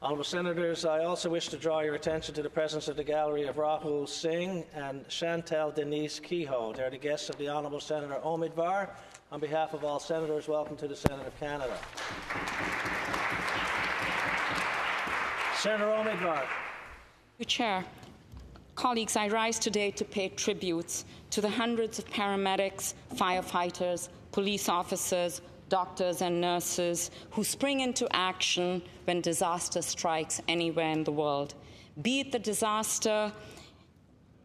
Honourable Senators, I also wish to draw your attention to the presence of the gallery of Rahul Singh and Chantal Denise Kehoe. They are the guests of the Honourable Senator Omidvar. On behalf of all Senators, welcome to the Senate of Canada. Senator Omidvar. Chair, colleagues, I rise today to pay tributes to the hundreds of paramedics, firefighters, police officers, doctors and nurses who spring into action when disaster strikes anywhere in the world. Be it the disaster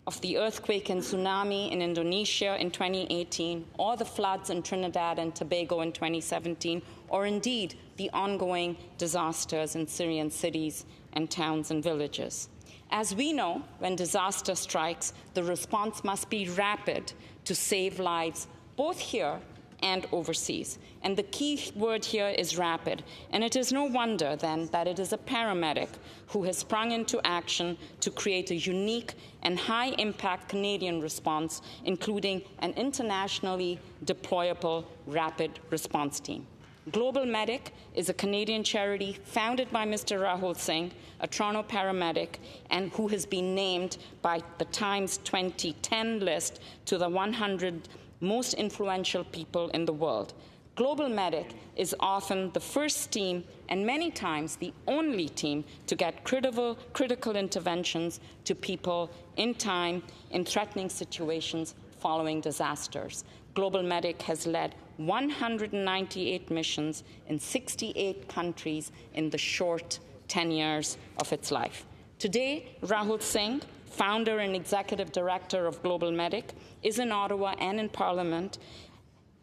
of the earthquake and tsunami in Indonesia in 2018, or the floods in Trinidad and Tobago in 2017, or indeed the ongoing disasters in Syrian cities and towns and villages. As we know, when disaster strikes, the response must be rapid to save lives both here and overseas. And the key word here is rapid. And it is no wonder then that it is a paramedic who has sprung into action to create a unique and high impact Canadian response, including an internationally deployable rapid response team. Global Medic is a Canadian charity founded by Mr. Rahul Singh, a Toronto paramedic, and who has been named by the Times 2010 list to the 100 most influential people in the world. Global Medic is often the first team and many times the only team to get critical, critical interventions to people in time in threatening situations following disasters. Global Medic has led 198 missions in 68 countries in the short 10 years of its life. Today, Rahul Singh, founder and executive director of Global Medic, is in Ottawa and in Parliament,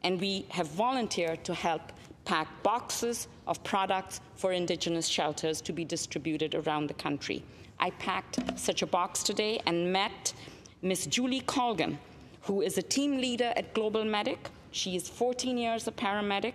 and we have volunteered to help pack boxes of products for Indigenous shelters to be distributed around the country. I packed such a box today and met Miss Julie Colgan, who is a team leader at Global Medic. She is 14 years a paramedic.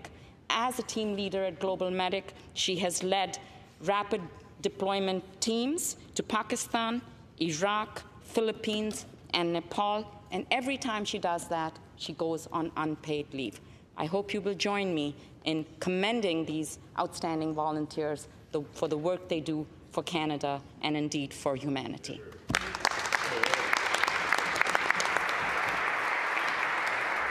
As a team leader at Global Medic, she has led rapid deployment teams to Pakistan, Iraq, Philippines, and Nepal and every time she does that, she goes on unpaid leave. I hope you will join me in commending these outstanding volunteers for the work they do for Canada and indeed for humanity.